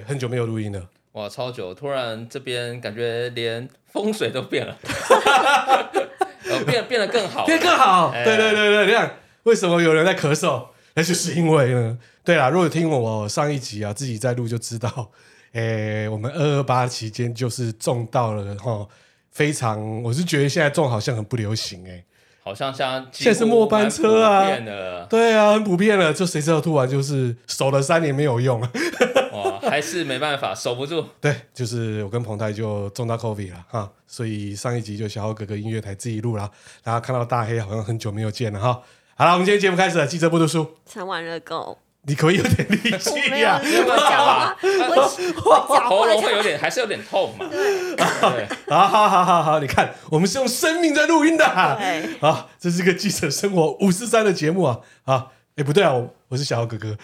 月，很久没有录音了。哇，超久！突然这边感觉连风水都变了，呃，变变得更好，变更好。对对对对，你看为什么有人在咳嗽？那就是因为呢，对啦，如果听我上一集啊，自己在录就知道，哎，我们二二八期间就是中到了哈，非常，我是觉得现在中好像很不流行哎。好像像现在是末班车啊，对啊，很普遍了。就谁知道突然就是守了三年没有用，哇，还是没办法守不住。对，就是我跟彭泰就中到 COVID 了哈，所以上一集就小浩哥哥音乐台自己录了，然后看到大黑好像很久没有见了哈。好了，我们今天节目开始了，记者不读书，撑完热狗。你可以有点力气呀，我讲话，我喉咙会有点，还是有点痛嘛。对，好好好好好，你看，我们是用生命在录音的。对，好，这是个记者生活五四三的节目啊。啊，哎，不对啊，我我是小豪哥哥。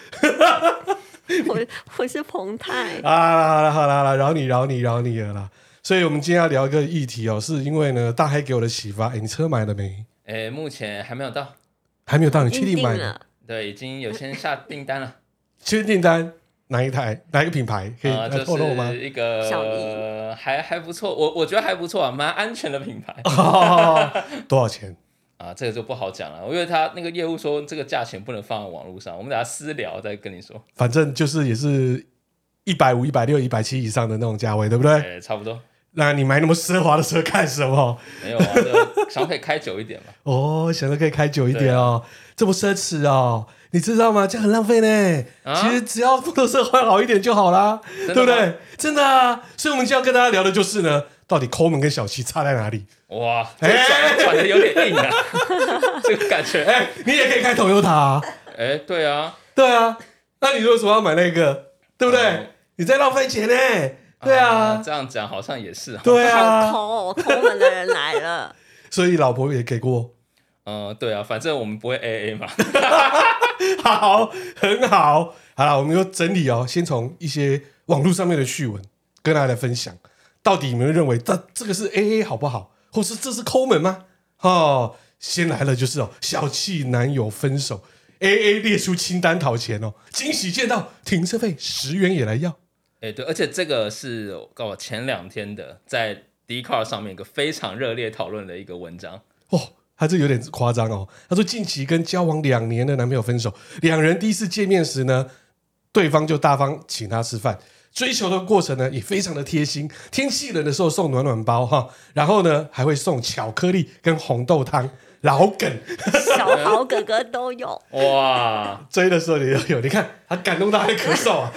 我 我是彭太。啊，好了好了好了，饶你饶你饶你了啦。所以我们今天要聊一个议题哦，是因为呢，大黑给我的启发。哎，你车买了没？哎，目前还没有到，还没有到，你确定买了？对，已经有先下订单了。确定订单哪一台？哪一个品牌？可以来透露吗？呃、一个小还还不错，我我觉得还不错啊，蛮安全的品牌。哦、多少钱？啊，这个就不好讲了，因为他那个业务说这个价钱不能放在网络上，我们等下私聊再跟你说。反正就是也是一百五、一百六、一百七以上的那种价位，对不对？对，差不多。那你买那么奢华的车干什么？没有啊，想可以开久一点嘛。哦，想着可以开久一点哦。这么奢侈哦，你知道吗？这很浪费呢。啊、其实只要摩托车换好一点就好啦，对不对？真的啊！所以，我们今天要跟大家聊的就是呢，到底抠门跟小气差在哪里？哇，转转的有点硬啊，这个感觉。哎，你也可以开 Toyota 啊。哎，对啊，对啊。那你为什么要买那个？对不对？嗯、你在浪费钱呢。对啊，啊，这样讲好像也是。对啊，抠抠门的人来了。所以老婆也给过。嗯，对啊，反正我们不会 A A 嘛。好，很好，好了，我们就整理哦，先从一些网络上面的趣闻跟大家来分享，到底你们认为这这个是 A A 好不好，或是这是抠门吗？哦，先来了就是哦，小气男友分手，A A 列出清单讨钱哦，惊喜见到停车费十元也来要，哎、欸，对，而且这个是告我前两天的在 Dcard 上面一个非常热烈讨论的一个文章哦。他这有点夸张哦。他说近期跟交往两年的男朋友分手，两人第一次见面时呢，对方就大方请他吃饭，追求的过程呢也非常的贴心。天气冷的时候送暖暖包哈，然后呢还会送巧克力跟红豆汤。老梗，小豪哥哥都有 哇，追的时候你都有。你看他感动到还咳嗽啊。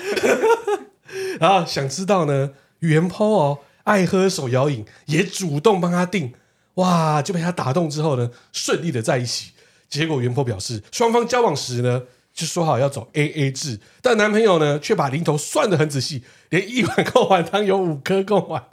然后想知道呢，原 PO 哦爱喝手摇饮，也主动帮他订。哇，就被他打动之后呢，顺利的在一起。结果原 PO 表示，双方交往时呢就说好要走 AA 制，但男朋友呢却把零头算得很仔细，连一碗 贡丸汤有五颗贡丸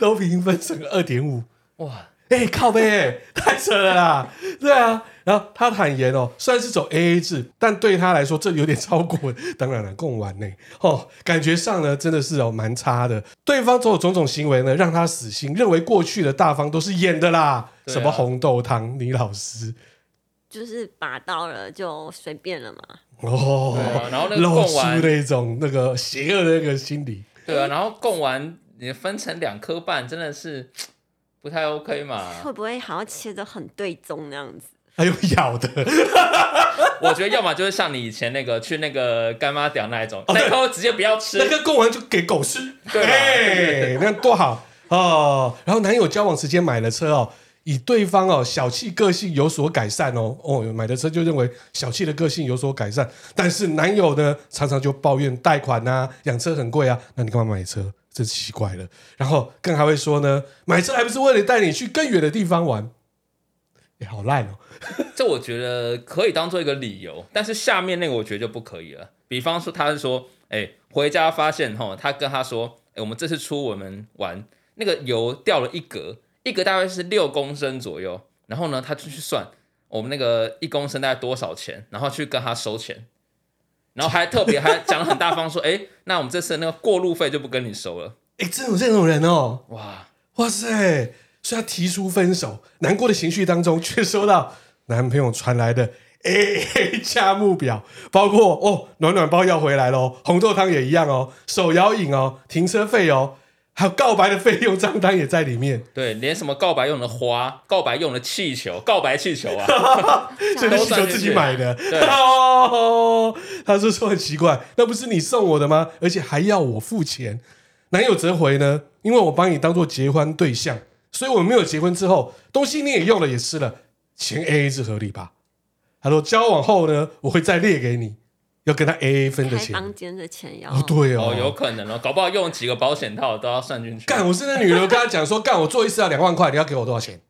都平分成二点五。哇！哎、欸，靠北，太扯了啦！对啊，然后他坦言哦，虽然是走 AA 制，但对他来说这有点超过。当然了，贡丸呢，哦，感觉上呢真的是哦蛮差的。对方种种种行为呢，让他死心，认为过去的大方都是演的啦。啊、什么红豆汤，李老师就是拔刀了就随便了嘛。哦，啊、然后那个露出那种那个邪恶的那个心理。对啊，然后供完你分成两颗半，真的是。不太 OK 嘛？会不会好像切的很对中那样子？还有咬的，我觉得要么就是像你以前那个去那个干妈屌那一种，那颗直接不要吃，那个供完就给狗吃，对，那多好哦。然后男友交往时间买了车哦，以对方哦小气个性有所改善哦，哦买的车就认为小气的个性有所改善，但是男友呢常常就抱怨贷款啊，养车很贵啊，那你干嘛买车？真奇怪了，然后更还会说呢，买车还不是为了带你去更远的地方玩？哎，好烂哦！这我觉得可以当做一个理由，但是下面那个我觉得就不可以了。比方说，他是说，哎，回家发现哈，他跟他说，哎，我们这次出我们玩，那个油掉了一格，一格大概是六公升左右，然后呢，他就去算我们那个一公升大概多少钱，然后去跟他收钱。然后还特别还讲了很大方，说：“ 哎，那我们这次那个过路费就不跟你收了。”哎，真有这种人哦！哇哇塞！所以他提出分手，难过的情绪当中，却收到男朋友传来的 A A 价目表，包括哦，暖暖包要回来喽，红豆汤也一样哦，手摇饮哦，停车费哦。还有告白的费用账单也在里面，对，连什么告白用的花、告白用的气球、告白气球啊，这个气球自己买的。哦，他说说很奇怪，那不是你送我的吗？而且还要我付钱。男友则回呢，因为我把你当做结婚对象，所以我没有结婚之后，东西你也用了也吃了，钱 AA 制合理吧？他说交往后呢，我会再列给你。要跟他 A A 分的钱，房间的钱要哦，对哦，哦，有可能哦，搞不好用几个保险套都要算进去。干，我是那女的，我跟他讲说，干，我做一次要两万块，你要给我多少钱？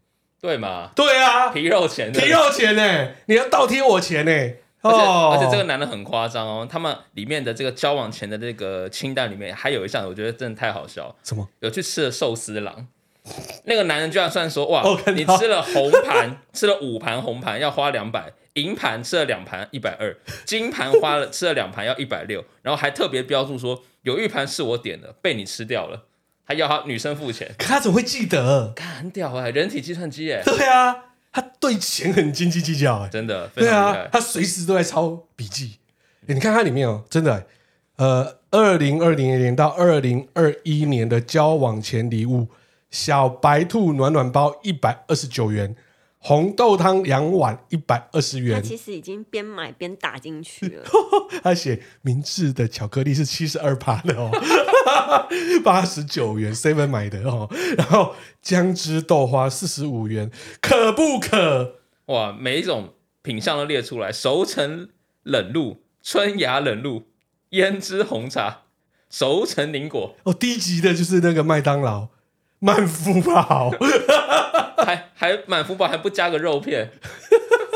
对嘛？对啊，皮肉钱，皮肉钱呢？你要倒贴我钱呢？哦，而且这个男的很夸张哦，他们里面的这个交往前的这个清单里面还有一项，我觉得真的太好笑。什么？有去吃了寿司郎，那个男人居然算说，哇，你吃了红盘，吃了五盘红盘，要花两百。银盘吃了两盘一百二，金盘花了吃了两盘要一百六，然后还特别标注说有一盘是我点的，被你吃掉了，还要他女生付钱。可他怎么会记得？看很屌哎、欸，人体计算机哎。对啊，他对钱很斤斤计较哎，真的。对啊，他随时都在抄笔记。你看它里面哦，真的，呃，二零二零年到二零二一年的交往前礼物，小白兔暖暖包一百二十九元。红豆汤两碗一百二十元，他其实已经边买边打进去了。他写明治的巧克力是七十二趴的哦，八十九元 seven 买的哦，然后姜汁豆花四十五元，可不可？哇，每一种品相都列出来，熟成冷露、春芽冷露、胭脂红茶、熟成凝果。哦，低级的就是那个麦当劳满福堡。还还满福宝还不加个肉片，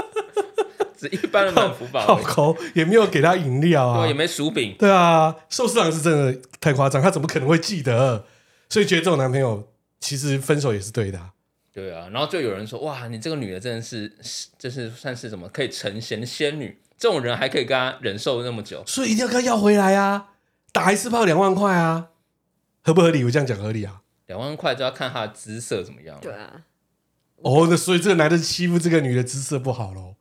只一般的满福堡，好抠，也没有给他饮料啊，也没薯饼，对啊，寿司郎是真的太夸张，他怎么可能会记得？所以觉得这种男朋友其实分手也是对的啊。对啊，然后就有人说，哇，你这个女的真的是，就是算是什么可以成仙仙女，这种人还可以跟他忍受那么久，所以一定要跟他要回来啊，打一次炮两万块啊，合不合理？我这样讲合理啊？两万块就要看他的姿色怎么样，对啊。哦，那所以这个男的欺负这个女的姿色不好喽？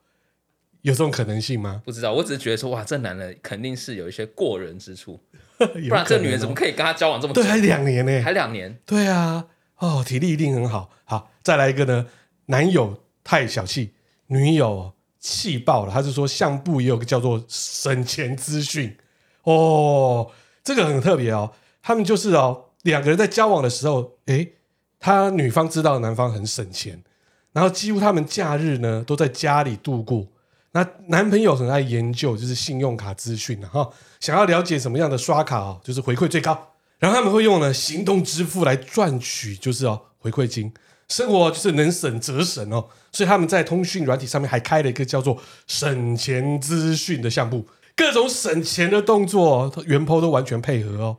有这种可能性吗？不知道，我只是觉得说，哇，这男的肯定是有一些过人之处，不然这女人怎么可以跟他交往这么久？对，还两年呢，还两年。对啊，哦，体力一定很好。好，再来一个呢，男友太小气，女友气爆了。他是说，相簿也有个叫做省钱资讯哦，这个很特别哦。他们就是哦，两个人在交往的时候，诶他女方知道男方很省钱，然后几乎他们假日呢都在家里度过。那男朋友很爱研究，就是信用卡资讯哈，想要了解什么样的刷卡哦，就是回馈最高。然后他们会用呢行动支付来赚取，就是哦回馈金。生活就是能省则省哦，所以他们在通讯软体上面还开了一个叫做省钱资讯的项目，各种省钱的动作，原 PO 都完全配合哦。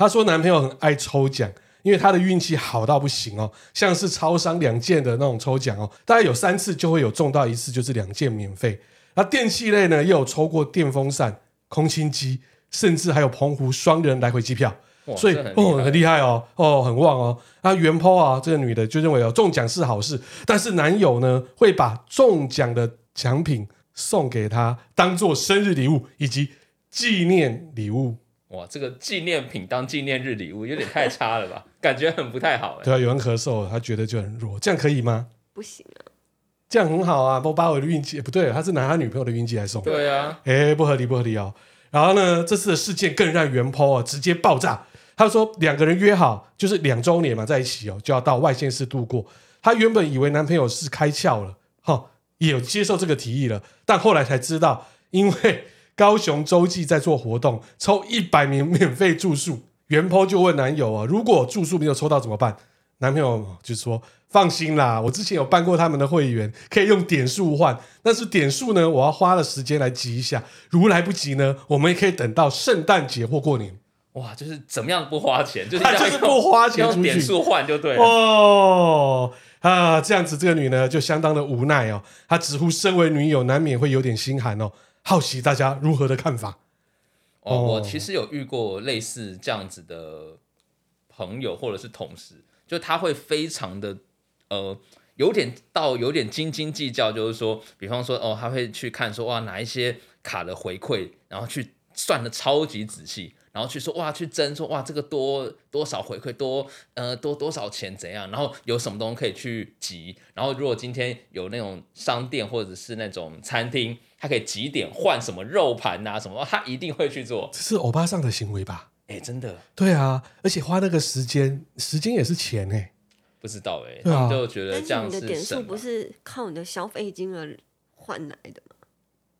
他说男朋友很爱抽奖。因为他的运气好到不行哦，像是超商两件的那种抽奖哦，大概有三次就会有中到一次，就是两件免费。那电器类呢，也有抽过电风扇、空心机，甚至还有澎湖双人来回机票。所以哦，很厉害哦，哦，很旺哦。那原 PO 啊，这个女的就认为哦，中奖是好事，但是男友呢会把中奖的奖品送给她，当做生日礼物以及纪念礼物。哇，这个纪念品当纪念日礼物有点太差了吧？感觉很不太好哎。对啊，有人咳嗽，他觉得就很弱，这样可以吗？不行啊，这样很好啊，不把我的运气不对，他是拿他女朋友的运气来送。对啊，哎，不合理，不合理哦。然后呢，这次的事件更让原 PO 啊直接爆炸。他说两个人约好就是两周年嘛，在一起哦，就要到外县市度过。他原本以为男朋友是开窍了，哈、哦，也有接受这个提议了，但后来才知道，因为。高雄洲际在做活动，抽一百名免费住宿。原 PO 就问男友啊，如果住宿没有抽到怎么办？男朋友就说：放心啦，我之前有办过他们的会员，可以用点数换。但是点数呢，我要花了时间来集一下。如来不及呢，我们也可以等到圣诞节或过年。哇，就是怎么样不花钱，就是就是不花钱用点数换就对了。哦啊，这样子这个女呢就相当的无奈哦。她直呼身为女友，难免会有点心寒哦。好奇大家如何的看法？哦，我其实有遇过类似这样子的朋友或者是同事，就他会非常的呃有点到有点斤斤计较，就是说，比方说哦，他会去看说哇哪一些卡的回馈，然后去算的超级仔细。然后去说哇，去争说哇，这个多多少回馈多呃多多少钱怎样？然后有什么东西可以去集？然后如果今天有那种商店或者是那种餐厅，他可以几点换什么肉盘啊什么，他一定会去做。这是欧巴上的行为吧？哎，真的。对啊，而且花那个时间，时间也是钱哎。不知道哎，对啊，他们就觉得这样是。但是你的点数不是靠你的消费金额换来的吗？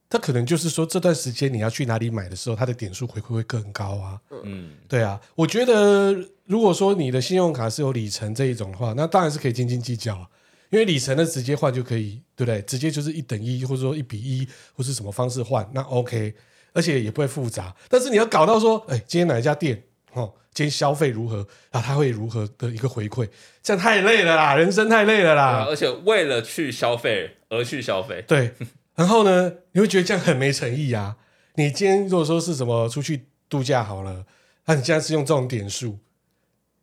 他可能就是说，这段时间你要去哪里买的时候，他的点数回馈会更高啊。嗯，对啊，我觉得如果说你的信用卡是有里程这一种的话，那当然是可以斤斤计较啊。因为里程的直接换就可以，对不对？直接就是一等一，或者说一比一，或是什么方式换，那 OK，而且也不会复杂。但是你要搞到说，哎，今天哪一家店哦，今天消费如何啊？他会如何的一个回馈？这样太累了啦，人生太累了啦。啊，而且为了去消费而去消费，对。然后呢，你会觉得这样很没诚意啊！你今天如果说是什么出去度假好了，那、啊、你现在是用这种点数，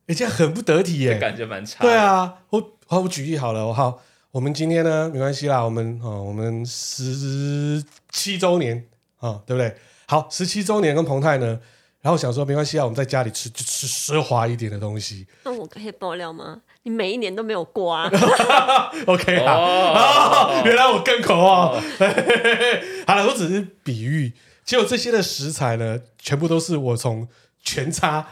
哎，这样很不得体耶，感觉蛮差。对啊，我好，我举例好了，好，我们今天呢没关系啦，我们哦，我们十七周年啊、哦，对不对？好，十七周年跟彭泰呢。然后想说没关系啊，我们在家里吃就吃奢华一点的东西。那我可以爆料吗？你每一年都没有过啊？OK 啊、哦哦，原来我更抠哦。哦 好了，我只是比喻。结果这些的食材呢，全部都是我从全差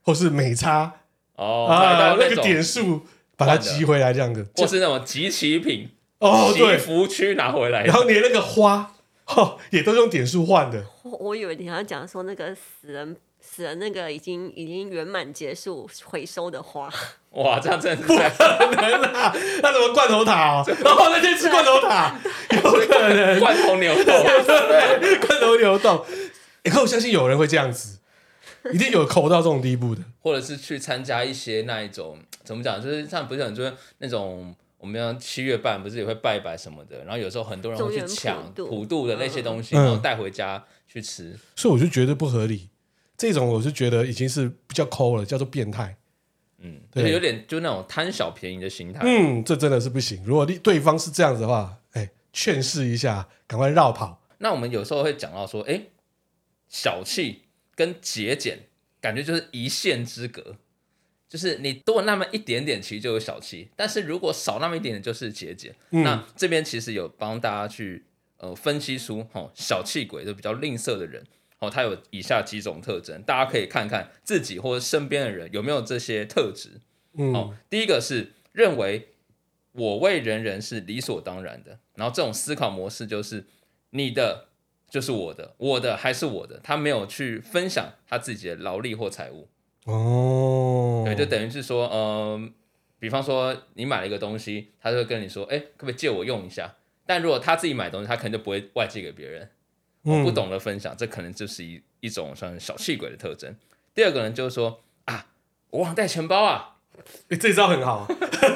或是美差哦啊那，那个点数把它集回来这样子，或是那种集齐品哦，对，福区拿回来，然后连那个花。哦，也都是用点数换的。我我以为你要讲说那个死人死人那个已经已经圆满结束回收的花。哇，这样真的不可能啦！那什么罐头塔哦，然后那天吃罐头塔，有可能罐头牛豆，对，罐头牛豆。以后我相信有人会这样子，一定有抠到这种地步的，或者是去参加一些那一种怎么讲，就是像不是很多那种。我们要七月半不是也会拜拜什么的，然后有时候很多人会去抢普渡的那些东西，然后带回家去吃，嗯，所以我就觉得不合理。这种我就觉得已经是比较抠了，叫做变态。嗯，对，有点就那种贪小便宜的心态。嗯，这真的是不行。如果对方是这样子的话，哎，劝示一下，赶快绕跑。那我们有时候会讲到说，哎，小气跟节俭，感觉就是一线之隔。就是你多那么一点点，其实就有小气；但是如果少那么一点点，就是节俭。嗯、那这边其实有帮大家去呃分析出，哦，小气鬼就比较吝啬的人，哦，他有以下几种特征，大家可以看看自己或者身边的人有没有这些特质。嗯、哦，第一个是认为我为人人是理所当然的，然后这种思考模式就是你的就是我的，我的还是我的，他没有去分享他自己的劳力或财物。哦，对，就等于是说，嗯、呃，比方说你买了一个东西，他就会跟你说，哎，可不可以借我用一下？但如果他自己买东西，他可能就不会外借给别人。我、嗯、不懂得分享，这可能就是一一种算小气鬼的特征。第二个呢就是说，啊，我忘带钱包啊，哎，这招很好，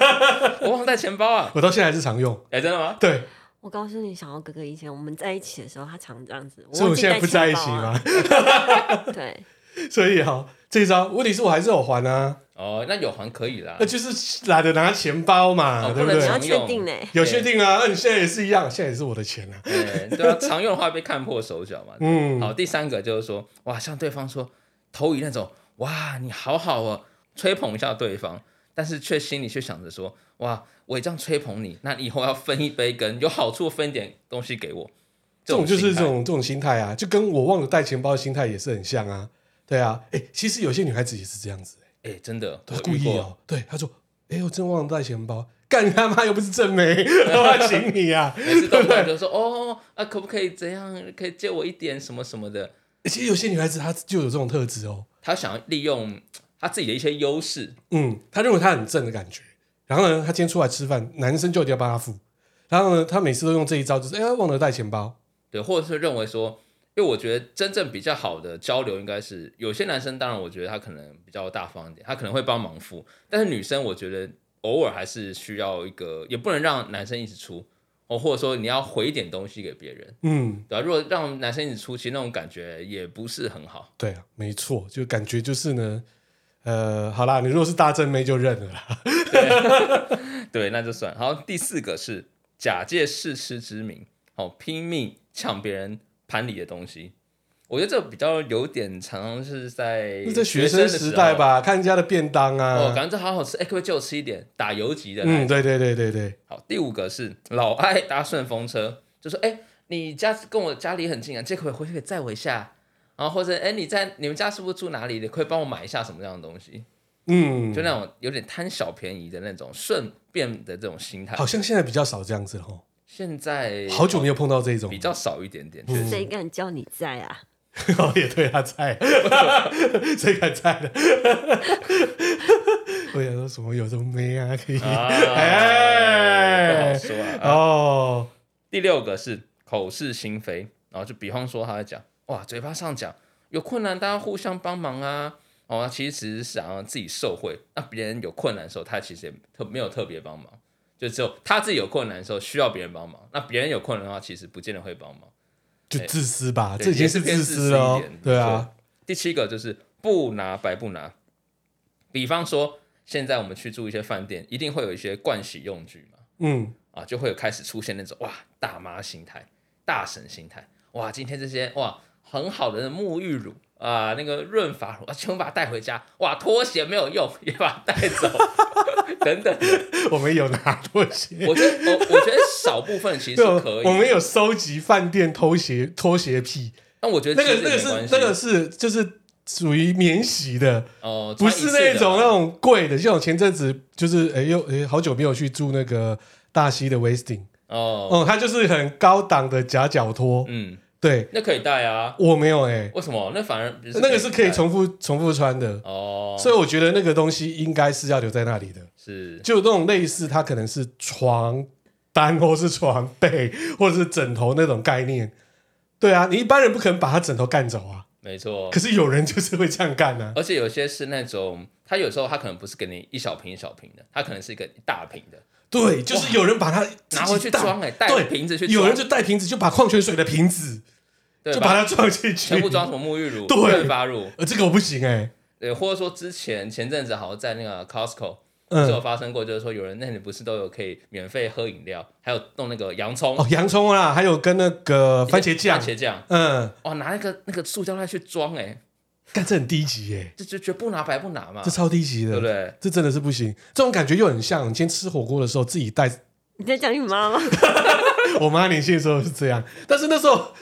我忘带钱包啊，我到现在还是常用。哎，真的吗？对，我告诉你，小欧哥哥以前我们在一起的时候，他常这样子。所以我现在不在一起吗？对。所以哈，这一招问题是我还是有还啊。哦，那有还可以啦。那就是懒得拿钱包嘛，哦、对不对？你要确定呢？有确定啊？那你现在也是一样，现在也是我的钱啊。对对啊，常用的话被看破手脚嘛。嗯。好，第三个就是说，哇，像对方说投以那种，哇，你好好哦，吹捧一下对方，但是却心里却想着说，哇，我也这样吹捧你，那以后要分一杯羹，有好处分点东西给我。这种，就是这种这种心态啊，就跟我忘了带钱包的心态也是很像啊。对啊，哎，其实有些女孩子也是这样子，哎，真的，她故意哦。对，她说，哎，我真忘了带钱包，干你他妈又不是正妹，我要请你啊。每次都会就说，哦，啊，可不可以怎样？可以借我一点什么什么的。其实有些女孩子她就有这种特质哦，她想要利用她自己的一些优势，嗯，他认为他很正的感觉。然后呢，他今天出来吃饭，男生就一定要帮他付。然后呢，他每次都用这一招，就是哎，忘了带钱包。对，或者是认为说。因为我觉得真正比较好的交流应该是有些男生，当然我觉得他可能比较大方一点，他可能会帮忙付。但是女生，我觉得偶尔还是需要一个，也不能让男生一直出哦，或者说你要回一点东西给别人，嗯，对吧？如果让男生一直出，其实那种感觉也不是很好。对啊，没错，就感觉就是呢，呃，好啦，你如果是大正妹就认了啦。对，对，那就算。好，第四个是假借试吃之名，哦，拼命抢别人盘里的东西。我觉得这比较有点，常常是在在学生时代吧，看人家的便当啊，哦，感觉这好好吃，哎，可不可以借我吃一点？打游击的，嗯，对对对对对。好，第五个是老爱搭顺风车，就说，哎，你家跟我家里很近啊，这可不可以回去可以载我一下？然后或者，哎，你在你们家是不是住哪里？你可以帮我买一下什么样的东西？嗯，就那种有点贪小便宜的那种顺便的这种心态。好像现在比较少这样子哦。现在好久没有碰到这种，比较少一点点。谁敢叫你在啊？哦，也对他在 谁敢在的？我想说什么有什么没啊？可以，啊、哎，不好说啊。哦，第六个是口是心非，然后就比方说他在讲，哇，嘴巴上讲有困难大家互相帮忙啊，哦，其实是想要自己受惠。那别人有困难的时候，他其实也特没有特别帮忙，就只有他自己有困难的时候需要别人帮忙。那别人有困难的话，其实不见得会帮忙。就自私吧，这已经是自私了。对啊，第七个就是不拿白不拿。比方说，现在我们去住一些饭店，一定会有一些盥洗用具嘛。嗯，啊，就会有开始出现那种哇大妈心态、大神心态。哇，今天这些哇很好的沐浴乳啊，那个润发乳啊，全部把它带回家。哇，拖鞋没有用，也把它带走。等等，我们有拿拖鞋。我觉得，我我觉得少部分其实是可以。我们有收集饭店拖鞋拖鞋癖。那我觉得那个那个是那个是就是属于免洗的哦，不是那种那种贵的。像我前阵子就是哎呦哎，好久没有去住那个大溪的 Westin 哦哦，它就是很高档的夹脚拖，嗯。对，那可以带啊。我没有哎、欸，为什么？那反而那个是可以重复重复穿的哦。所以我觉得那个东西应该是要留在那里的。是，就那种类似，它可能是床单或是床被或者是枕头那种概念。对啊，你一般人不可能把他枕头干走啊。没错。可是有人就是会这样干啊。而且有些是那种，他有时候他可能不是给你一小瓶一小瓶的，他可能是一个一大瓶的。对，就是有人把它拿回去装哎，带瓶子去。有人就带瓶子，就把矿泉水的瓶子，就把它装进去，全部装什么沐浴乳、润发乳。呃，这个我不行哎。对，或者说之前前阵子好像在那个 Costco 是有发生过，就是说有人那里不是都有可以免费喝饮料，还有弄那个洋葱哦，洋葱啊，还有跟那个番茄酱，番茄酱，嗯，哦，拿那个那个塑胶袋去装哎。干，这很低级耶！这就绝不拿白不拿嘛，这超低级的，对不对？这真的是不行。这种感觉又很像你今天吃火锅的时候自己带。你在讲你妈吗？我妈年轻的时候是这样，但是那时候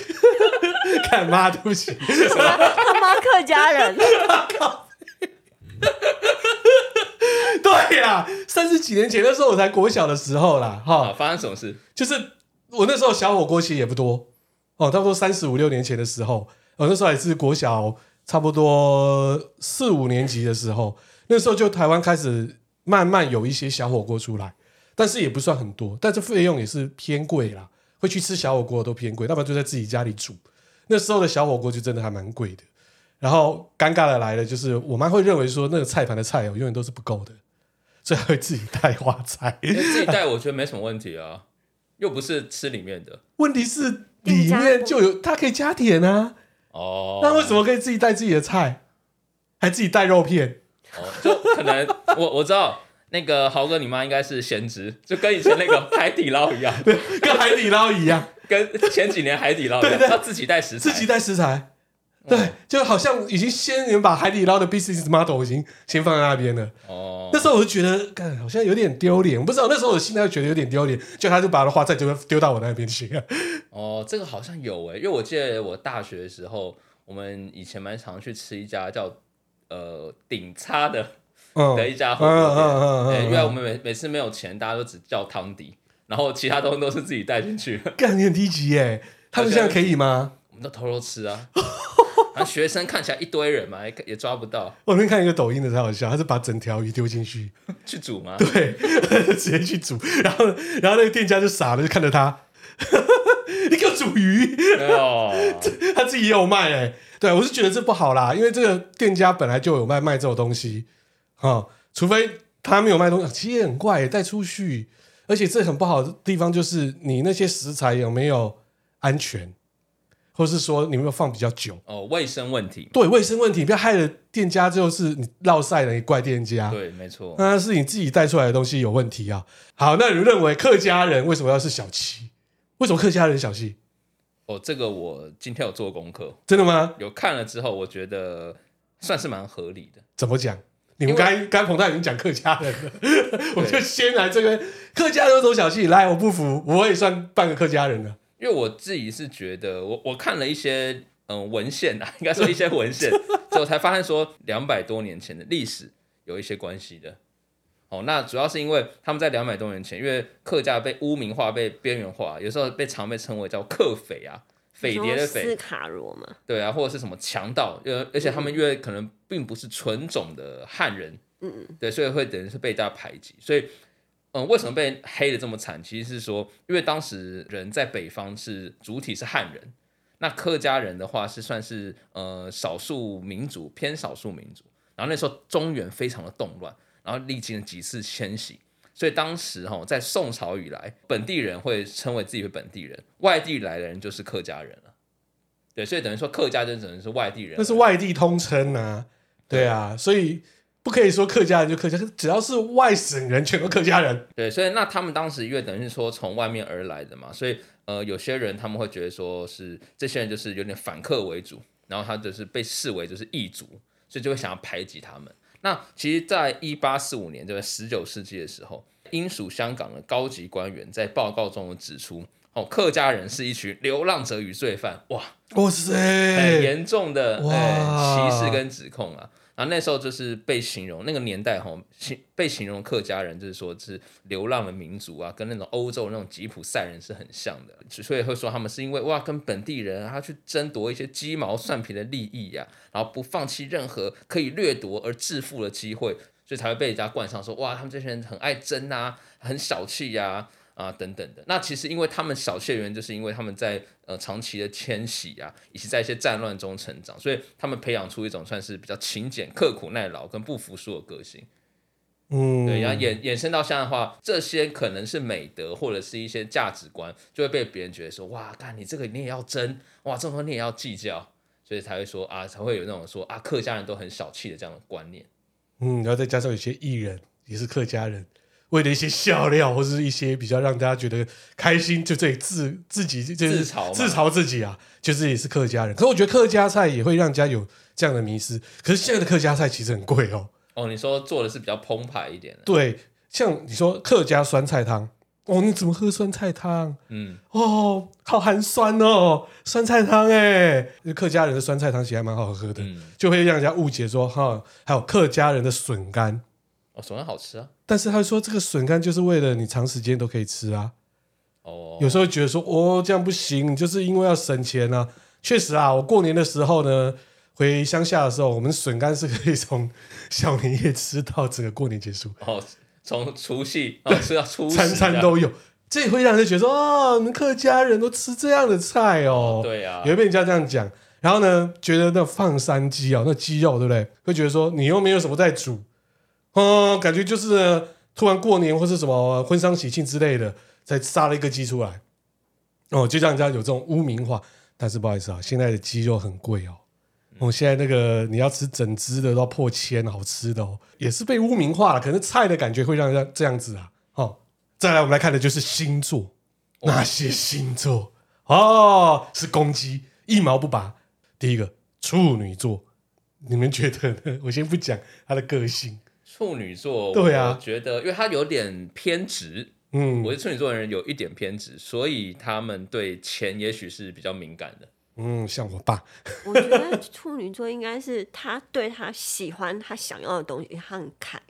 看妈对不起，他妈客家人。对呀，三十几年前那时候我才国小的时候啦，哈，发生什么事？就是我那时候小火锅其实也不多哦，差不多三十五六年前的时候。我那时候也是国小，差不多四五年级的时候，那时候就台湾开始慢慢有一些小火锅出来，但是也不算很多，但是费用也是偏贵啦。会去吃小火锅都偏贵，要不然就在自己家里煮。那时候的小火锅就真的还蛮贵的。然后尴尬的来了，就是我妈会认为说那个菜盘的菜哦永远都是不够的，所以还会自己带花菜。自己带我觉得没什么问题啊，又不是吃里面的。问题是里面就有它可以加甜啊。哦，那为什么可以自己带自己的菜，还自己带肉片？哦，就可能我我知道那个豪哥，你妈应该是先知，就跟以前那个海底捞一样，对，跟海底捞一样，跟前几年海底捞一样，他自己带食材，自己带食材，对，就好像已经先人把海底捞的 business model 已经先放在那边了。哦，那时候我就觉得，干好像有点丢脸，我不知道那时候我现在觉得有点丢脸，就他就把他的花菜就丢到我那边去。哦，这个好像有诶，因为我记得我大学的时候，我们以前蛮常去吃一家叫呃顶叉的、嗯、的一家火锅店，因为我们每每次没有钱，大家都只叫汤底，然后其他东西都是自己带进去。干，你很低级耶！他们现在可以吗？我们都偷偷吃啊。然后学生看起来一堆人嘛，也也抓不到。我那天看一个抖音的才好笑，他是把整条鱼丢进去去煮吗？对，直接去煮，然后然后那个店家就傻了，就看着他。你给我煮鱼，没有，他自己也有卖哎、欸。对，我是觉得这不好啦，因为这个店家本来就有卖卖这种东西，哈，除非他没有卖东西，其实也很怪、欸，带出去，而且这很不好的地方就是你那些食材有没有安全？或是说你们有放比较久哦，卫生问题，对卫生问题，不要害了店家，就是你落晒了，你怪店家。对，没错，那是你自己带出来的东西有问题啊。好，那你认为客家人为什么要是小七？为什么客家人小气？哦，这个我今天有做功课，真的吗？有看了之后，我觉得算是蛮合理的。怎么讲？你们刚刚彭大已经讲客家人了，我就先来这个客家人都小气。来，我不服，我也算半个客家人了。因为我自己是觉得，我我看了一些嗯文献啊，应该说一些文献，之后才发现说两百多年前的历史有一些关系的。哦，那主要是因为他们在两百多年前，因为客家被污名化、被边缘化，有时候被常被称为叫客匪啊，匪谍的匪。斯卡罗嘛？对啊，或者是什么强盗，呃，而且他们因为可能并不是纯种的汉人，嗯嗯，对，所以会等于是被大家排挤，所以。嗯，为什么被黑的这么惨？其实是说，因为当时人在北方是主体是汉人，那客家人的话是算是呃少数民族，偏少数民族。然后那时候中原非常的动乱，然后历经了几次迁徙，所以当时哈在宋朝以来，本地人会称为自己为本地人，外地来的人就是客家人了。对，所以等于说客家就只能是外地人，那是外地通称啊。对啊，所以。不可以说客家人就客家，只要是外省人，全都客家人。对，所以那他们当时因为等于是说从外面而来的嘛，所以呃，有些人他们会觉得说是这些人就是有点反客为主，然后他就是被视为就是异族，所以就会想要排挤他们。那其实，在一八四五年，就是十九世纪的时候，英属香港的高级官员在报告中指出，哦，客家人是一群流浪者与罪犯。哇，哇塞，很严重的歧视跟指控啊。然后那时候就是被形容那个年代哈，形被形容客家人就是说是流浪的民族啊，跟那种欧洲那种吉普赛人是很像的，所以会说他们是因为哇跟本地人他去争夺一些鸡毛蒜皮的利益呀、然后不放弃任何可以掠夺而致富的机会，所以才会被人家冠上说哇他们这些人很爱争啊，很小气呀、啊，等等的。那其实因为他们小气的原因，就是因为他们在呃长期的迁徙啊，以及在一些战乱中成长，所以他们培养出一种算是比较勤俭、刻苦耐劳跟不服输的个性。嗯，对，然后衍衍生到现在的话，这些可能是美德或者是一些价值观，就会被别人觉得说，哇，干你这个你也要争，哇，这种你也要计较，所以才会说啊，才会有那种说啊，客家人都很小气的这样的观念。嗯，然后再加上有些艺人也是客家人。为了一些笑料，或是一些比较让大家觉得开心，就这里自自己就是自嘲自嘲自己啊，就是也是客家人。可是我觉得客家菜也会让人家有这样的迷失。可是现在的客家菜其实很贵哦。哦，你说做的是比较澎湃一点的。对，像你说客家酸菜汤，哦，你怎么喝酸菜汤？嗯，哦，好寒酸哦，酸菜汤哎，客家人的酸菜汤其实还蛮好喝的，嗯、就会让人家误解说哈，还有客家人的笋干。哦，笋干好吃啊，但是他说这个笋干就是为了你长时间都可以吃啊。哦，有时候觉得说哦这样不行，就是因为要省钱啊。确实啊，我过年的时候呢，回乡下的时候，我们笋干是可以从小年夜吃到整个过年结束。哦，从除夕对吃到初十，餐餐都有。这也会让人觉得说哦，你们客家人都吃这样的菜哦。哦对啊，也会被人家这样讲。然后呢，觉得那放山鸡啊，那鸡肉对不对？会觉得说你又没有什么在煮。哦，感觉就是突然过年或是什么婚丧喜庆之类的，才杀了一个鸡出来，哦，就让人家有这种污名化。但是不好意思啊，现在的鸡肉很贵哦。哦，现在那个你要吃整只的都要破千，好吃的哦，也是被污名化了。可能菜的感觉会让人家这样子啊。哦，再来我们来看的就是星座，那些星座哦是公鸡，一毛不拔。第一个处女座，你们觉得呢？我先不讲他的个性。处女座，对啊，我觉得，因为他有点偏执，嗯，我觉得处女座的人有一点偏执，所以他们对钱也许是比较敏感的，嗯，像我爸，我觉得处女座应该是他对他喜欢他想要的东西，他很看，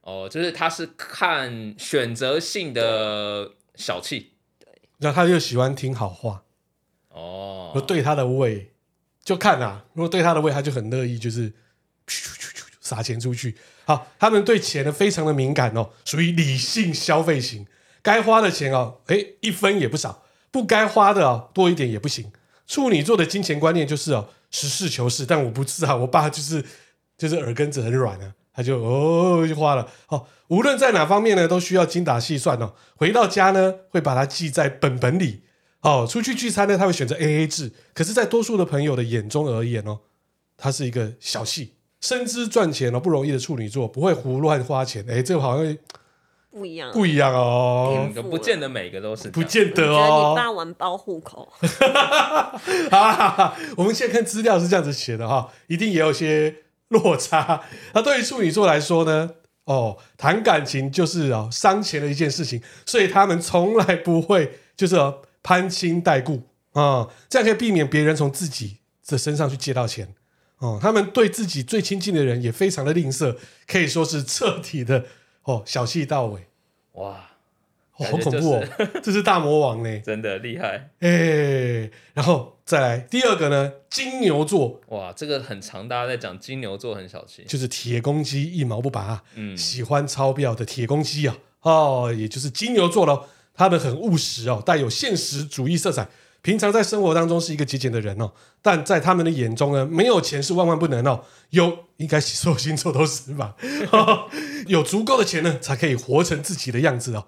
哦，就是他是看选择性的小气，对，然后他又喜欢听好话，哦，我对他的胃就看啊，如果对他的胃，他就很乐意，就是撒钱出去。好，他们对钱呢非常的敏感哦，属于理性消费型，该花的钱哦，诶，一分也不少，不该花的哦，多一点也不行。处女座的金钱观念就是哦，实事求是，但我不是啊，我爸就是就是耳根子很软啊，他就哦就花了。好，无论在哪方面呢，都需要精打细算哦。回到家呢，会把它记在本本里哦，出去聚餐呢，他会选择 AA 制。可是，在多数的朋友的眼中而言哦，他是一个小气、深知赚钱哦不容易的处女座，不会胡乱花钱。哎，这个好像不一样，不一样哦，嗯、不见得每个都是，不见得哦。我觉得你爸玩包户口。啊，我们现在看资料是这样子写的哈，一定也有些落差。那对于处女座来说呢，哦，谈感情就是哦伤钱的一件事情，所以他们从来不会就是、哦、攀亲带故啊、哦，这样可以避免别人从自己的身上去借到钱。哦，他们对自己最亲近的人也非常的吝啬，可以说是彻底的哦小气到尾。哇！哦、好恐怖哦！这是大魔王呢，真的厉害。哎、欸，然后再来第二个呢，金牛座。哇，这个很常，大家在讲金牛座很小气，就是铁公鸡一毛不拔，嗯，喜欢钞票的铁公鸡啊，哦，也就是金牛座咯。他们很务实哦，带有现实主义色彩。平常在生活当中是一个节俭的人哦，但在他们的眼中呢，没有钱是万万不能哦。有，应该所有星座都是吧？有足够的钱呢，才可以活成自己的样子哦。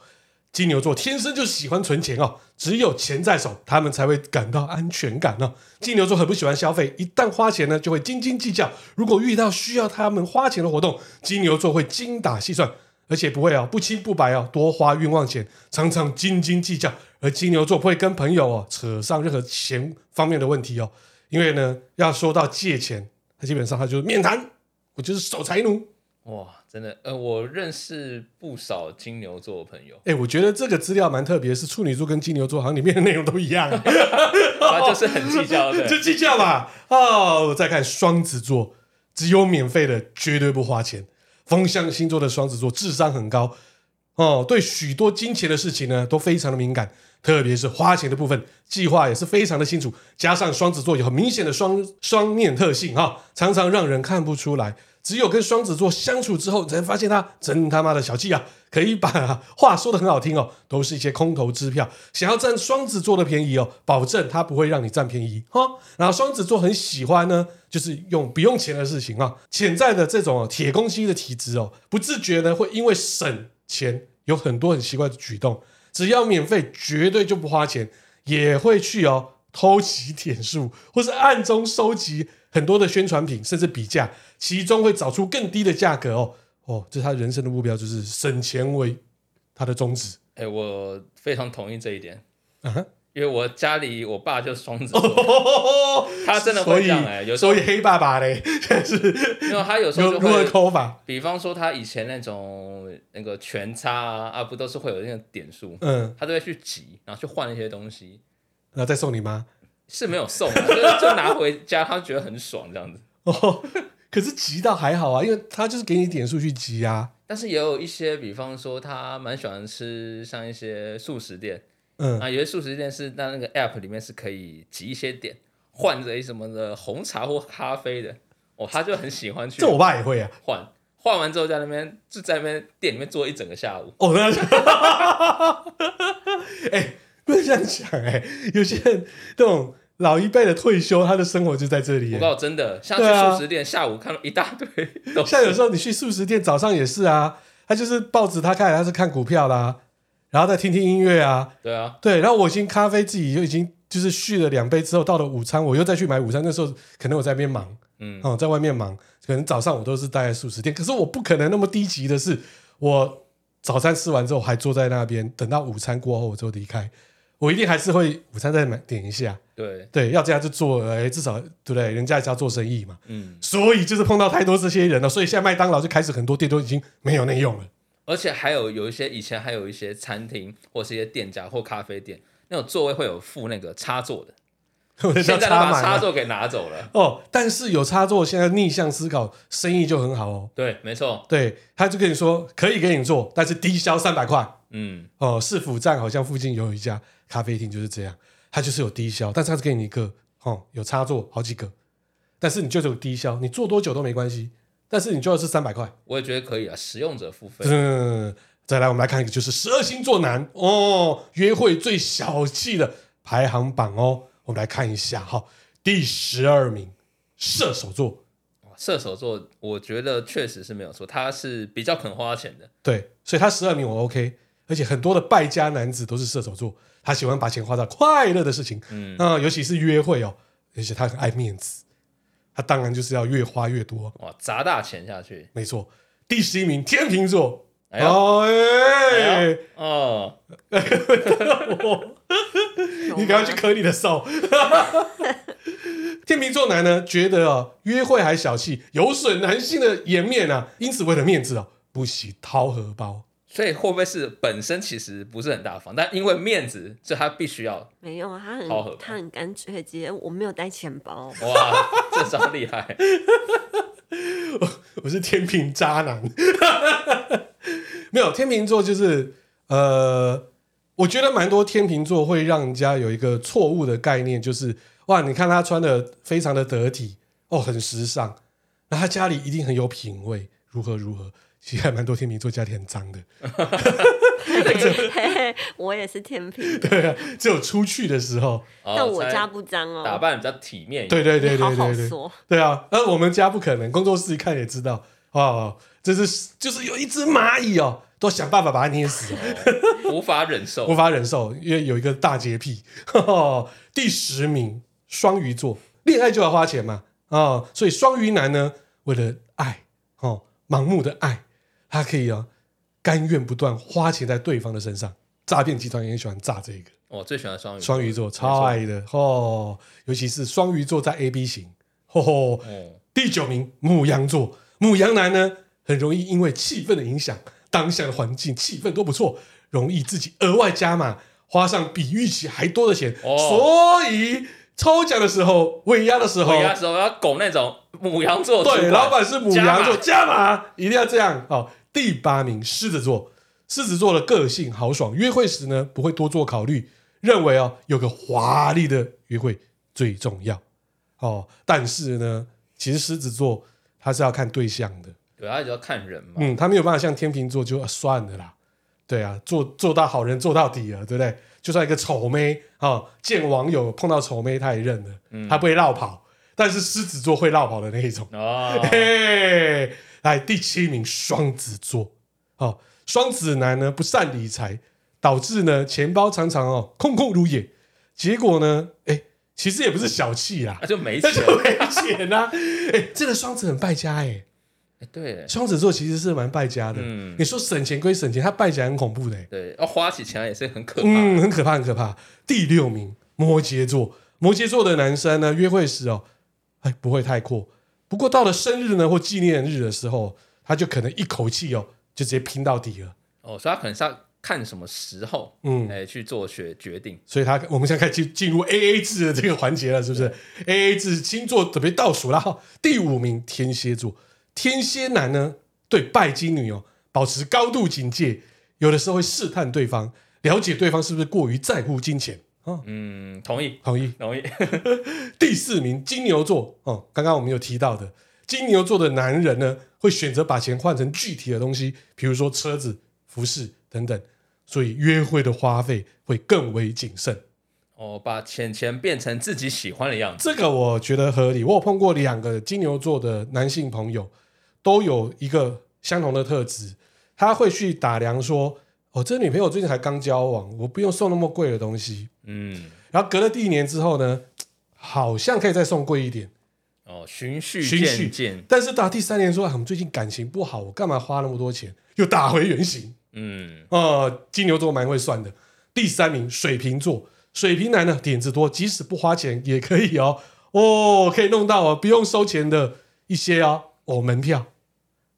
金牛座天生就喜欢存钱哦，只有钱在手，他们才会感到安全感哦。金牛座很不喜欢消费，一旦花钱呢，就会斤斤计较。如果遇到需要他们花钱的活动，金牛座会精打细算，而且不会哦不清不白哦多花冤枉钱，常常斤斤计较。而金牛座不会跟朋友哦扯上任何钱方面的问题哦，因为呢，要说到借钱，他基本上他就是免谈，我就是守财奴。哇，真的，呃，我认识不少金牛座的朋友。哎、欸，我觉得这个资料蛮特别，是处女座跟金牛座好像里面的内容都一样，他 就是很计较的，就计较吧。哦，我再看双子座，只有免费的，绝对不花钱。风象星座的双子座智商很高哦，对许多金钱的事情呢都非常的敏感，特别是花钱的部分，计划也是非常的清楚。加上双子座有很明显的双双面特性哈、常常让人看不出来。只有跟双子座相处之后，才发现他真他妈的小气啊！可以把话说得很好听哦，都是一些空头支票，想要占双子座的便宜哦，保证他不会让你占便宜 哈、然后双子座很喜欢呢，就是用不用钱的事情啊、潜在的这种铁公鸡的体质哦，不自觉的会因为省钱有很多很奇怪的举动，只要免费绝对就不花钱，也会去哦偷集点数，或是暗中收集很多的宣传品，甚至比价。其中会找出更低的价格哦。哦，这是他人生的目标，就是省钱为他的宗旨。哎、欸，我非常同意这一点。啊哈，因为我家里我爸就是双子他真的会这样哎，有时候所以黑爸爸嘞，是，因为他有时候就会抠法，比方说他以前那种那个全差啊，啊不都是会有那个点数，嗯，他都会去挤，然后去换一些东西，然后再送你妈，是没有送，就就拿回家，他觉得很爽这样子。哦。可是集到还好啊，因为他就是给你点数去集啊。但是也有一些，比方说他蛮喜欢吃像一些素食店，嗯啊，有些素食店是在那个 app 里面是可以集一些点换着什么的红茶或咖啡的，哦，他就很喜欢去。这我爸也会啊，换换完之后在那边就在那边店里面坐一整个下午。哦，那 哎、欸，不能这样讲哎，有些人这种。老一辈的退休，他的生活就在这里。我告诉真的，像去素食店，啊、下午看到一大堆。像有时候你去素食店，早上也是啊，他就是报纸，他看他是看股票啦，然后再听听音乐啊。对啊，对，然后我已经咖啡自己就已经就是续了两杯之后，到了午餐，我又再去买午餐。那时候可能我在那边忙，嗯，哦，在外面忙，可能早上我都是待在素食店。可是我不可能那么低级的是，我早餐吃完之后还坐在那边，等到午餐过后我就离开。我一定还是会午餐再买点一下，对。对，要这样就做，哎、欸，至少对不对？人家也是要做生意嘛，嗯，所以就是碰到太多这些人了，所以现在麦当劳就开始很多店都已经没有内用了，而且还有有一些以前还有一些餐厅或是一些店家或咖啡店那种座位会有附那个插座的，现在把插座给拿走了。哦，但是有插座，现在逆向思考，生意就很好哦，对，没错，对，他就跟你说可以给你做，但是低消三百块，嗯，哦，市府站好像附近有一家。咖啡厅就是这样，它就是有低消，但是它是给你一个哦，有插座好几个，但是你就是有低消，你坐多久都没关系，但是你就要是三百块，我也觉得可以啊，使用者付费。嗯，再来我们来看一个，就是十二星座男哦，约会最小气的排行榜哦，我们来看一下哈、哦，第十二名射手座，射手座我觉得确实是没有错，他是比较肯花钱的，对，所以他十二名我 OK。而且很多的败家男子都是射手座，他喜欢把钱花在快乐的事情，嗯，啊，尤其是约会哦，而且他很爱面子，他当然就是要越花越多，哇，砸大钱下去，没错。第十一名天秤座，哎呦，哎，哦，你赶快去磕你的手。天秤座男呢，觉得哦，约会还小气，有损男性的颜面啊，因此为了面子哦，不惜掏荷包。所以会不会是本身其实不是很大方，但因为面子，所以他必须要没有，他很他很干脆直接，我没有带钱包。哇，这招厉害！我 我是天秤渣男，没有天秤座就是呃，我觉得蛮多天秤座会让人家有一个错误的概念，就是哇，你看他穿的非常的得体哦，很时尚，那他家里一定很有品味，如何如何。其实还蛮多天秤座家庭很脏的，我也是天秤。对啊，只有出去的时候，但我家不脏哦，打扮比较体面。对对对对对对。对啊，而我们家不可能，工作室一看也知道哦，这是就是有一只蚂蚁哦，都想办法把它捏死，哦，无法忍受，无法忍受，因为有一个大洁癖。呵呵第十名，双鱼座，恋爱就要花钱嘛啊，哦，所以双鱼男呢，为了爱哦，盲目的爱。他可以啊，甘愿不断花钱在对方的身上，诈骗集团也很喜欢诈这个。我、哦、最喜欢双鱼，双鱼座超爱的哦，尤其是双鱼座在 A B 型。吼吼，嗯、第九名母羊座，母羊男呢，很容易因为气氛的影响，当下的环境气氛都不错，容易自己额外加码，花上比预期还多的钱。哦、所以抽奖的时候，尾牙的时候，尾牙的时候要拱那种母羊座。对，老板是母羊座，加码一定要这样哦。第八名狮子座，狮子座的个性豪爽，约会时呢不会多做考虑，认为哦有个华丽的约会最重要哦。但是呢，其实狮子座他是要看对象的，对，他就要看人嘛。嗯，他没有办法像天秤座就算了啦。对啊，做做到好人做到底了，对不对？就算一个丑妹啊、哦，见网友碰到丑妹他也认了，嗯、他不会落跑。但是狮子座会落跑的那一种哦。嘿来第七名，双子座，哦，双子男呢不善理财，导致呢钱包常常哦空空如也。结果呢，哎，其实也不是小气啦，那就没 钱，就没钱啊。哎，这个双子很败家哎，哎，对，双子座其实是蛮败家的。嗯，你说省钱归省钱，他败起来很恐怖的。对，要花起钱也是很可怕，嗯，很可怕，很可怕。第六名，摩羯座，摩羯座的男生呢，约会时哦，哎，不会太阔。不过到了生日呢或纪念日的时候，他就可能一口气哦，就直接拼到底了。哦，所以他可能是要看什么时候，嗯，来去做决决定。所以他我们现在开始进入 A A 制的这个环节了，是不是？A A 制星座准备倒数了。第五名天蝎座，天蝎男呢对拜金女哦保持高度警戒，有的时候会试探对方，了解对方是不是过于在乎金钱。哦、嗯，同意，同意，同意。第四名金牛座哦，刚刚我们有提到的金牛座的男人呢，会选择把钱换成具体的东西，比如说车子、服饰等等，所以约会的花费会更为谨慎。哦，把钱钱变成自己喜欢的样子，这个我觉得合理。我有碰过两个金牛座的男性朋友，都有一个相同的特质，他会去打量说。我、哦、这女朋友最近才刚交往，我不用送那么贵的东西。嗯，然后隔了第一年之后呢，好像可以再送贵一点。哦，循序渐进。但是到第三年说，我们最近感情不好，我干嘛花那么多钱？又打回原形。嗯，哦，金牛座蛮会算的。第三名，水瓶座，水瓶男呢点子多，即使不花钱也可以哦。哦，可以弄到哦，不用收钱的一些哦，哦，门票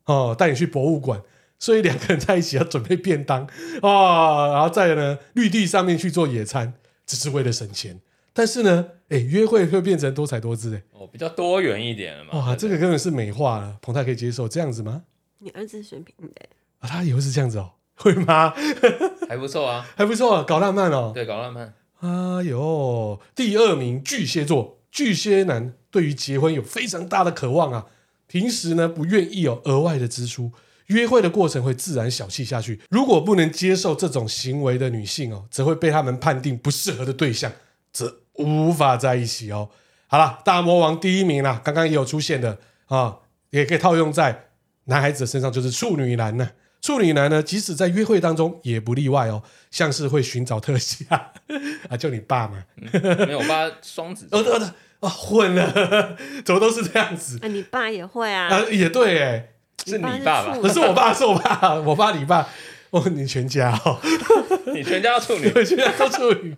哦，带你去博物馆。所以两个人在一起要准备便当啊、哦，然后再呢绿地上面去做野餐，只是为了省钱。但是呢，哎，约会会变成多彩多姿哎，哦，比较多元一点了嘛。哇，这个根本是美化了。彭太可以接受这样子吗？你儿子选品的啊，他以后是这样子哦，会吗？还不错啊，还不错，搞浪漫哦。对，搞浪漫。哎呦，第二名巨蟹座，巨蟹男对于结婚有非常大的渴望啊，平时呢不愿意有额外的支出。约会的过程会自然小气下去，如果不能接受这种行为的女性哦，则会被他们判定不适合的对象，则无法在一起哦。好了，大魔王第一名啦，刚刚也有出现的啊、哦，也可以套用在男孩子的身上，就是处女男呢。处女男呢，即使在约会当中也不例外哦，像是会寻找特写 啊，就你爸嘛，嗯、没有，我爸双子座，哦哦哦，混了，怎么都是这样子？啊，你爸也会啊？啊，也对，哎，是你爸爸，不是我爸，是我爸，我爸你爸，哦，你全家哦，你全家都处女，全家都处女，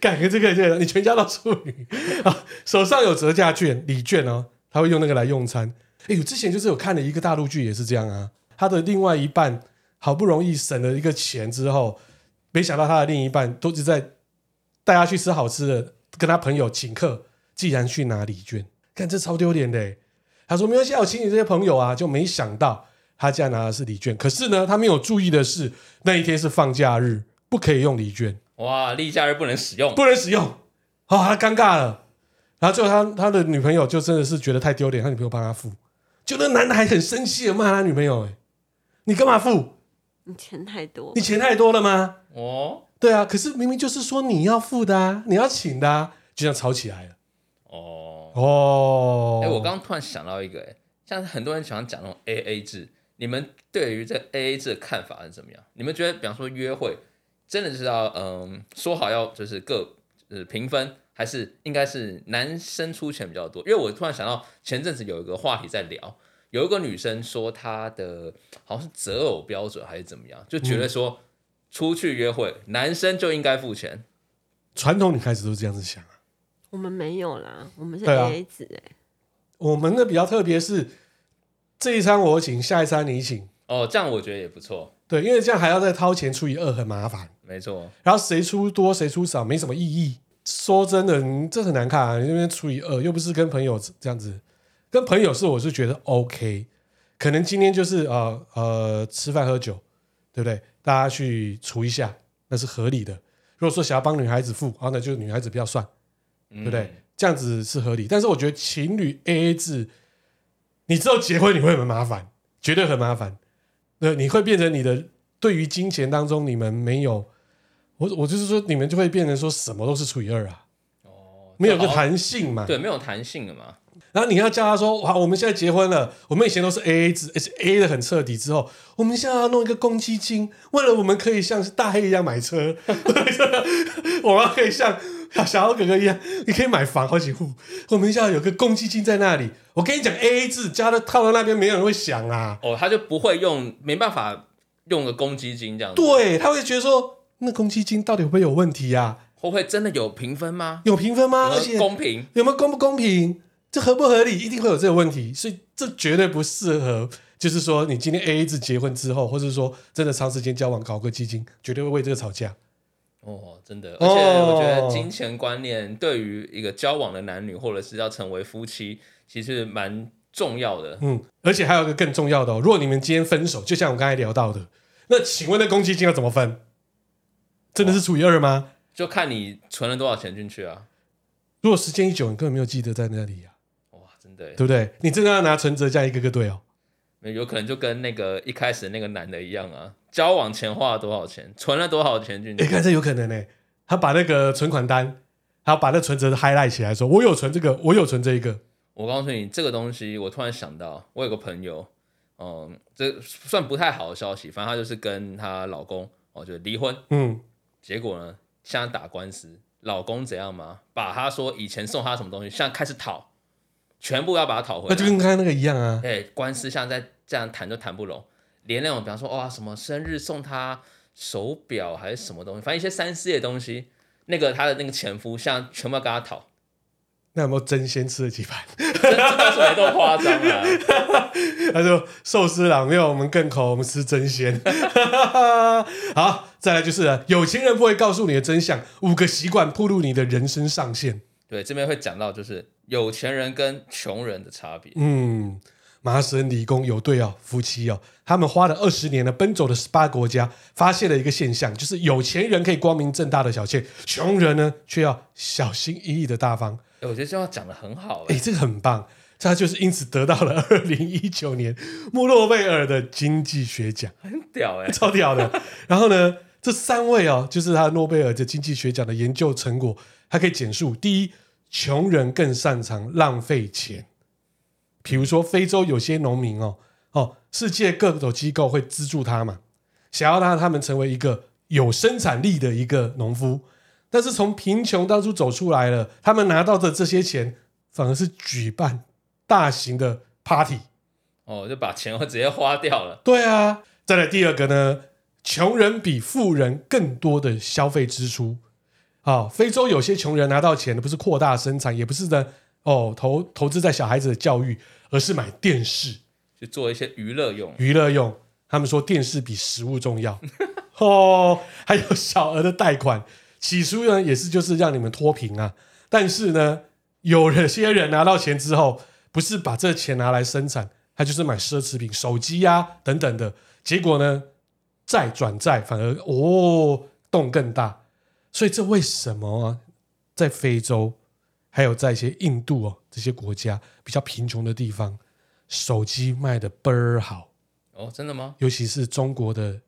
改个这个这个，你全家都处女啊，手上有折价券、礼券哦，他会用那个来用餐。哎，我之前就是有看了一个大陆剧，也是这样啊。他的另外一半好不容易省了一个钱之后，没想到他的另一半都是在带他去吃好吃的，跟他朋友请客，竟然去拿礼券，看这超丢脸的。他说没关系，我请你这些朋友啊，就没想到他竟然拿的是礼券。可是呢，他没有注意的是那一天是放假日，不可以用礼券。哇，例假日不能使用，不能使用，哦，他尴尬了。然后最后他他的女朋友就真的是觉得太丢脸，他女朋友帮他付，就那男的还很生气的骂他女朋友，哎。你干嘛付？你钱太多，你钱太多了吗？哦，对啊，可是明明就是说你要付的啊，你要请的啊，就这样吵起来了。哦哦，哎，我刚刚突然想到一个，哎，像很多人喜欢讲那种 A A 制，你们对于这 A A 制的看法是怎么样？你们觉得，比方说约会，真的是要嗯说好要就是各呃平分，还是应该是男生出钱比较多？因为我突然想到前阵子有一个话题在聊。有一个女生说，她的好像是择偶标准还是怎么样，就觉得说出去约会，嗯、男生就应该付钱。传统女孩子都是这样子想啊。我们没有啦，我们是 AA 制哎。我们的比较特别是这一餐我请，下一餐你请。哦，这样我觉得也不错。对，因为这样还要再掏钱除以二，很麻烦。没错。然后谁出多谁出少没什么意义。说真的，你这很难看啊！你那边除以二，又不是跟朋友这样子。跟朋友是，我是觉得 OK，可能今天就是呃呃吃饭喝酒，对不对？大家去除一下，那是合理的。如果说想要帮女孩子付，啊，那就女孩子不要算，对不对？嗯、这样子是合理。但是我觉得情侣 AA 制，你之后结婚你会很麻烦，绝对很麻烦。对，你会变成你的对于金钱当中你们没有，我我就是说你们就会变成说什么都是除以二啊，哦，没有个弹性嘛，对，没有弹性的嘛。然后你要叫他说：“哇，我们现在结婚了，我们以前都是 A A 制，而且 A A 的很彻底。之后，我们现在要弄一个公积金，为了我们可以像是大黑一样买车，我们可以像小豪哥哥一样，你可以买房好几户。我们现在有个公积金在那里。我跟你讲，A A 制加的套到那边，没有人会想啊。哦，他就不会用，没办法用个公积金这样子。对，他会觉得说，那公积金到底会不会有问题啊？会不会真的有评分吗？有评分吗？而且公平？有没有公不公平？”这合不合理，一定会有这个问题，所以这绝对不适合。就是说，你今天 AA 制结婚之后，或者说真的长时间交往，搞个基金，绝对会为这个吵架。哦，真的，而且我觉得金钱观念对于一个交往的男女，或者是要成为夫妻，其实蛮重要的。嗯，而且还有一个更重要的哦，如果你们今天分手，就像我刚才聊到的，那请问那公积金要怎么分？真的是除以二吗？就看你存了多少钱进去啊。如果时间一久，你根本没有记得在那里啊。哇，真的，对不对？你真的要拿存折这样一个个对哦？有可能就跟那个一开始那个男的一样啊，交往前花了多少钱，存了多少钱进去？你看这有可能呢。他把那个存款单，他把那存折 highlight 起来说，说我有存这个，我有存这一个。我告诉你，这个东西，我突然想到，我有个朋友，嗯，这算不太好的消息，反正她就是跟她老公哦，就离婚，嗯，结果呢，现在打官司，老公怎样吗？把他说以前送他什么东西，现在开始讨。全部要把它讨回来，那就跟刚才那个一样啊。哎，官司像在这样谈都谈不拢，连那种比方说哇什么生日送他手表还是什么东西，反正一些三 C 的东西，那个他的那个前夫像全部要跟他讨。那有没有 真鲜吃了几盘？真的是没多夸张啊。他说寿司郎没有我们更口，我们吃真鲜。好，再来就是有情人不会告诉你的真相，五个习惯暴露你的人生上限。对，这边会讲到就是。有钱人跟穷人的差别。嗯，麻省理工有对哦，夫妻哦，他们花了二十年呢，奔走了十八个国家，发现了一个现象，就是有钱人可以光明正大的小气，穷人呢却要小心翼翼的大方。我觉得这话讲得很好，哎，这个很棒，他就是因此得到了二零一九年莫诺贝尔的经济学奖，很屌哎，超屌的。然后呢，这三位哦，就是他诺贝尔的经济学奖的研究成果，他可以简述第一。穷人更擅长浪费钱，比如说非洲有些农民哦哦，世界各种机构会资助他嘛，想要让他们成为一个有生产力的一个农夫。但是从贫穷当初走出来了，他们拿到的这些钱，反而是举办大型的 party，哦，就把钱会直接花掉了。对啊，再来第二个呢，穷人比富人更多的消费支出。啊，非洲有些穷人拿到钱的不是扩大生产，也不是呢哦，投投资在小孩子的教育，而是买电视，去做一些娱乐用。娱乐用，他们说电视比食物重要。哦，还有小额的贷款。起初呢，也是就是让你们脱贫啊，但是呢，有了些人拿到钱之后，不是把这钱拿来生产，他就是买奢侈品、手机啊等等的，结果呢，债转债反而哦洞更大，所以这为什么啊？在非洲，还有在一些印度哦这些国家比较贫穷的地方，手机卖的倍儿好哦，真的吗？尤其是中国的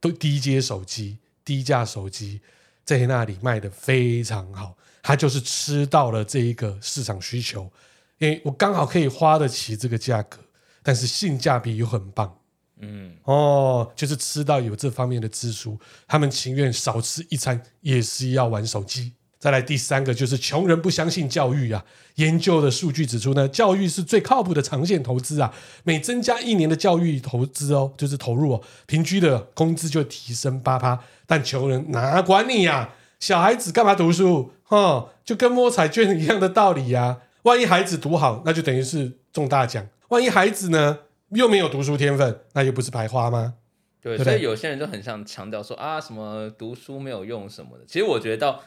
都低阶手机、低价手机。在那里卖的非常好，他就是吃到了这一个市场需求，因为我刚好可以花得起这个价格，但是性价比又很棒，嗯，哦，就是吃到有这方面的支出，他们情愿少吃一餐也是要玩手机。再来第三个就是穷人不相信教育啊。研究的数据指出呢，教育是最靠谱的长线投资啊。每增加一年的教育投资哦，就是投入哦，平均的工资就提升八趴。但穷人哪管你呀、啊？小孩子干嘛读书？哈，就跟摸彩券一样的道理呀、啊。万一孩子读好，那就等于是中大奖；万一孩子呢又没有读书天分，那又不是白花吗？对，对对，所以有些人就很想强调说啊，什么读书没有用什么的。其实我觉得到。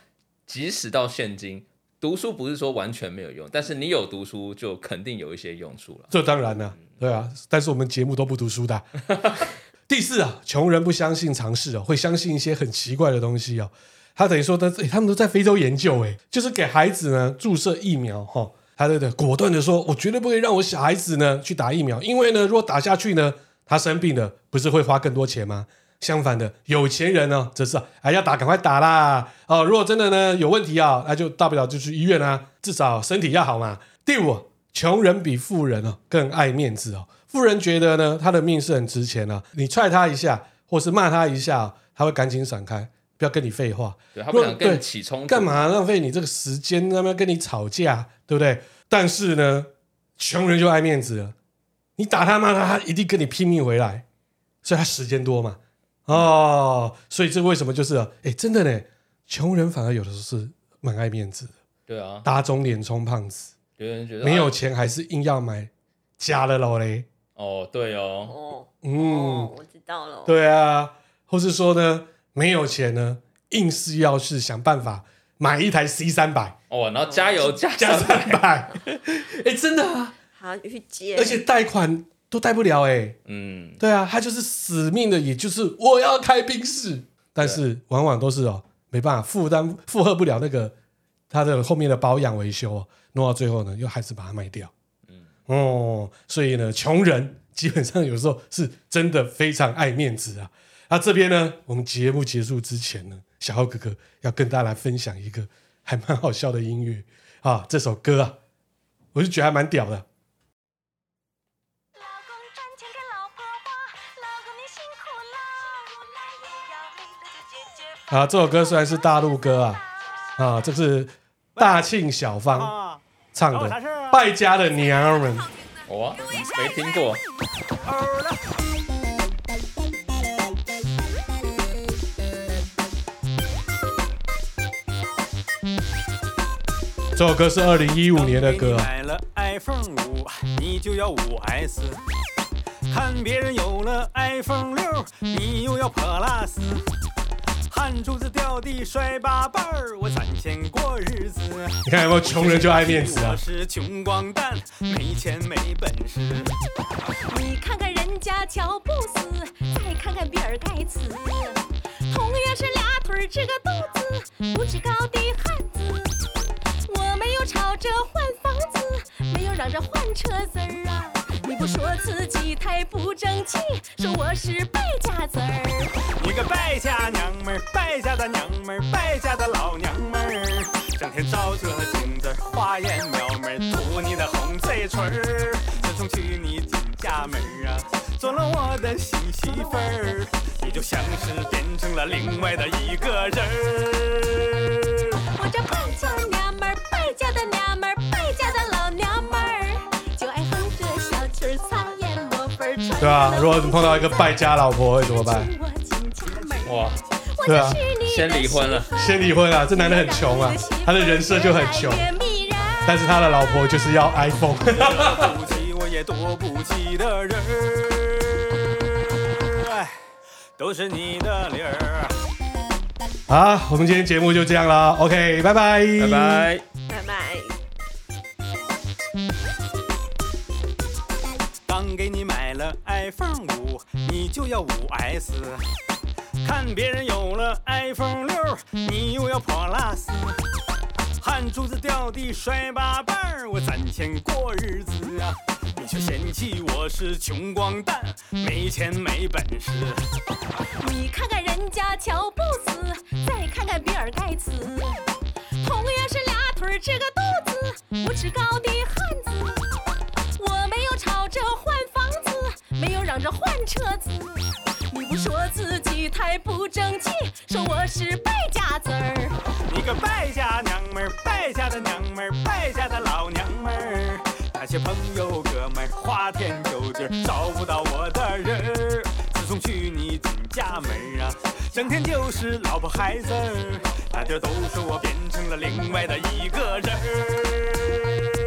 即使到现今，读书不是说完全没有用，但是你有读书就肯定有一些用处了。这当然了，对啊。但是我们节目都不读书的。第四啊，穷人不相信尝试哦，会相信一些很奇怪的东西哦。他等于说他，他们都在非洲研究，哎，就是给孩子呢注射疫苗哈。他对对，果断的说，我绝对不会让我小孩子呢去打疫苗，因为呢，如果打下去呢，他生病了，不是会花更多钱吗？相反的，有钱人呢，则是哎要打赶快打啦！哦，如果真的呢有问题啊，那就大不了就去医院啊，至少身体要好嘛。第五，穷人比富人哦更爱面子哦。富人觉得呢他的命是很值钱啊，你踹他一下或是骂他一下，他会赶紧闪开，不要跟你废话。对，他不想跟你起冲突，干嘛浪费你这个时间，那么跟你吵架，对不对？但是呢，穷人就爱面子了，你打他骂他，他一定跟你拼命回来，所以他时间多嘛。哦，所以这为什么就是哎，真的呢，穷人反而有的时候是蛮爱面子的。对啊，打肿脸充胖子，有人觉得没有钱还是硬要买假的老嘞。哦，对哦，哦，嗯，哦、我知道了。对啊，或是说呢，没有钱呢，硬是要是想办法买一台 C 三百哦，然后加油加加三百，哎，真的啊，好去接，而且贷款。都带不了哎、欸，嗯，对啊，他就是死命的，也就是我要开宾士，但是往往都是哦，没办法负担负荷不了那个他的后面的保养维修哦，弄到最后呢，又还是把它卖掉，嗯，哦，所以呢，穷人基本上有时候是真的非常爱面子啊。那这边呢，我们节目结束之前呢，小浩哥哥要跟大家来分享一个还蛮好笑的音乐。啊，这首歌啊，我就觉得还蛮屌的。啊，这首歌虽然是大陆歌啊，啊，这是大庆小芳唱的《败家的娘们》。我、哦、没听过。这首歌是二零一五年的歌。买了 iPhone 五，你就要五 S；看别人有了 iPhone 六，你又要 Plus。汗珠子掉地摔八瓣儿，我攒钱过日子。你看有没有穷人就爱面子啊？我是穷光蛋，没钱没本事。你看看人家乔布斯，再看看比尔盖茨，同样是俩腿这个肚子，不知高低汉子。我没有吵着换房子，没有嚷着换车子儿啊。你不说自己太不争气，说我是败家子儿。你个败家娘们儿，败家的娘们儿，败家的老娘们儿，整天照着镜子花言巧语，涂你的红嘴唇儿，自从娶你进家门儿啊。做了我的新媳妇儿，你就像是变成了另外的一个人儿。我这败家娘们儿，败家的娘们儿，对啊，如果你碰到一个败家老婆会怎么办？哇，对啊，先离婚了，先离婚啊！这男的很穷啊，他的人设就很穷，但是他的老婆就是要 iPhone。惹不起我也躲不起的人儿，哎，都是你的理儿。好，我们今天节目就这样了，OK，拜拜。拜拜。要五 S。看别人有了 iPhone 六，你又要 Plus。汗珠子掉地摔八瓣儿，我攒钱过日子啊，你却嫌弃我是穷光蛋，没钱没本事。你看看人家乔布斯，再看看比尔盖茨，同样是俩腿儿这个肚子，五尺高的汉子。嚷着换车子。你不说自己太不争气，说我是败家子儿。你个败家娘们儿，败家的娘们儿，败家的老娘们儿，那些朋友哥们儿花天酒地，找不到我的人儿。自从娶你进家门儿啊，整天就是老婆孩子儿，大家都说我变成了另外的一个人儿。